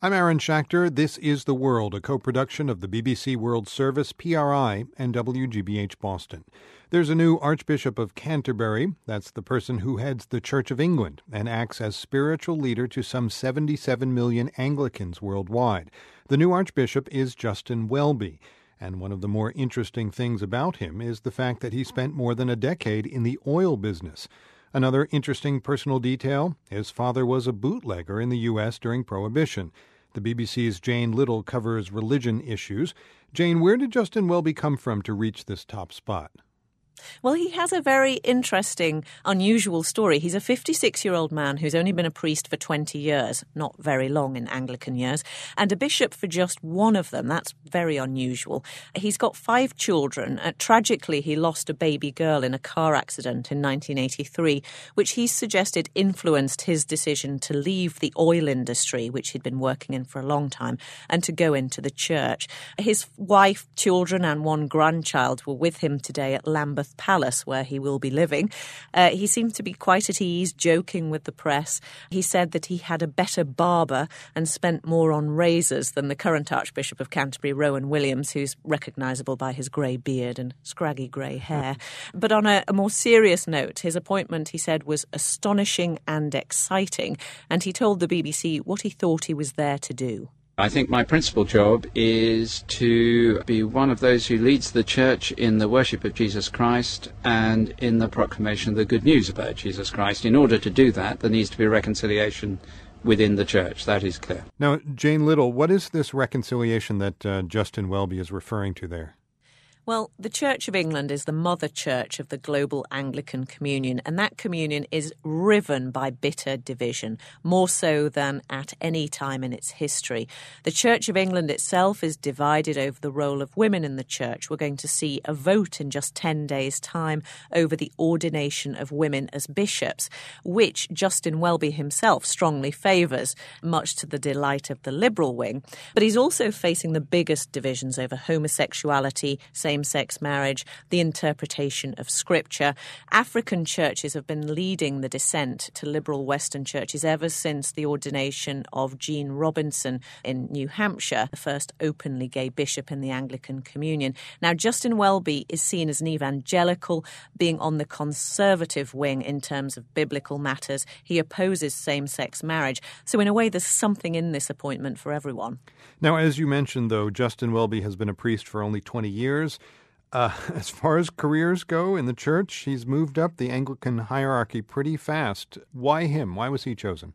I'm Aaron Schachter. This is The World, a co production of the BBC World Service, PRI, and WGBH Boston. There's a new Archbishop of Canterbury. That's the person who heads the Church of England and acts as spiritual leader to some 77 million Anglicans worldwide. The new Archbishop is Justin Welby. And one of the more interesting things about him is the fact that he spent more than a decade in the oil business. Another interesting personal detail his father was a bootlegger in the U.S. during Prohibition. The BBC's Jane Little covers religion issues. Jane, where did Justin Welby come from to reach this top spot? Well, he has a very interesting, unusual story. He's a 56 year old man who's only been a priest for 20 years, not very long in Anglican years, and a bishop for just one of them. That's very unusual. He's got five children. Uh, tragically, he lost a baby girl in a car accident in 1983, which he suggested influenced his decision to leave the oil industry, which he'd been working in for a long time, and to go into the church. His wife, children, and one grandchild were with him today at Lambeth Palace, where he will be living. Uh, he seemed to be quite at ease, joking with the press. He said that he had a better barber and spent more on razors than the current Archbishop of Canterbury, Rowan Williams, who's recognisable by his grey beard and scraggy grey hair. But on a, a more serious note, his appointment, he said, was astonishing and exciting, and he told the BBC what he thought he was there to do. I think my principal job is to be one of those who leads the church in the worship of Jesus Christ and in the proclamation of the good news about Jesus Christ. In order to do that, there needs to be reconciliation within the church. That is clear. Now, Jane Little, what is this reconciliation that uh, Justin Welby is referring to there? Well, the Church of England is the mother church of the global Anglican Communion, and that communion is riven by bitter division, more so than at any time in its history. The Church of England itself is divided over the role of women in the church. We're going to see a vote in just 10 days' time over the ordination of women as bishops, which Justin Welby himself strongly favours, much to the delight of the liberal wing. But he's also facing the biggest divisions over homosexuality, same same sex marriage, the interpretation of scripture. African churches have been leading the dissent to liberal Western churches ever since the ordination of Gene Robinson in New Hampshire, the first openly gay bishop in the Anglican Communion. Now, Justin Welby is seen as an evangelical, being on the conservative wing in terms of biblical matters. He opposes same sex marriage. So, in a way, there's something in this appointment for everyone. Now, as you mentioned, though, Justin Welby has been a priest for only 20 years. Uh, as far as careers go in the church, he's moved up the Anglican hierarchy pretty fast. Why him? Why was he chosen?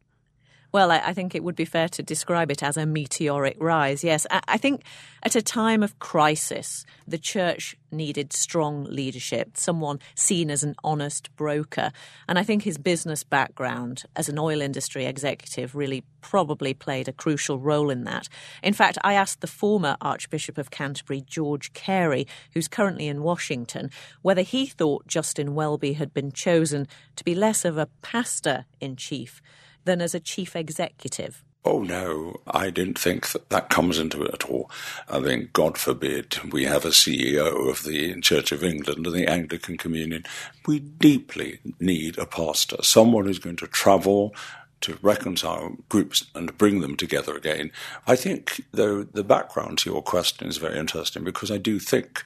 Well, I, I, think it would be fair to describe it as a meteoric rise. Yes, I, I, think at a time of crisis, the church needed strong leadership, someone seen as an honest broker. And I think his business background as an oil industry executive really probably played a crucial role in that. In fact, I asked the former Archbishop of Canterbury, George Carey, who's currently in Washington, whether he thought Justin Welby had been chosen to be less of a pastor in chief than as a chief executive? Oh no, I don't think that that comes into it at all. I think, God forbid, we have a CEO of the Church of England and the Anglican Communion. We deeply need a pastor, someone who's going to travel, to reconcile groups and bring them together again. I think, though, the background to your question is very interesting because I do think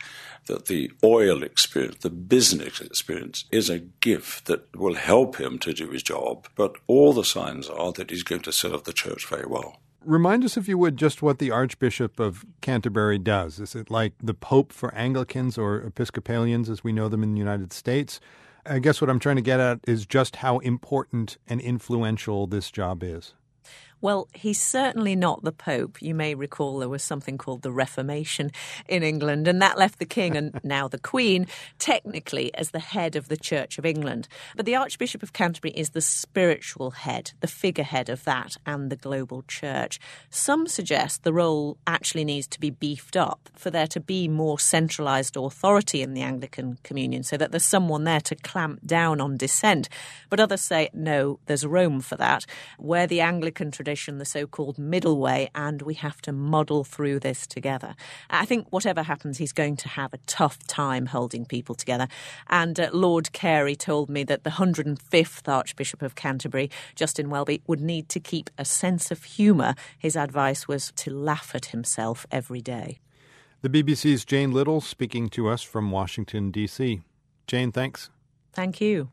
that the oil experience, the business experience, is a gift that will help him to do his job. But all the signs are that he's going to serve the church very well. Remind us, if you would, just what the Archbishop of Canterbury does. Is it like the Pope for Anglicans or Episcopalians as we know them in the United States? I guess what I'm trying to get at is just how important and influential this job is. Well, he's certainly not the Pope. You may recall there was something called the Reformation in England, and that left the King and now the Queen technically as the head of the Church of England. But the Archbishop of Canterbury is the spiritual head, the figurehead of that and the global church. Some suggest the role actually needs to be beefed up for there to be more centralised authority in the Anglican Communion so that there's someone there to clamp down on dissent. But others say, no, there's Rome for that. Where the Anglican tradition tradition, the so called middle way, and we have to muddle through this together. I think whatever happens, he's going to have a tough time holding people together. And uh, Lord Carey told me that the 105th Archbishop of Canterbury, Justin Welby, would need to keep a sense of humour. His advice was to laugh at himself every day. The BBC's Jane Little speaking to us from Washington, D.C. Jane, thanks. Thank you.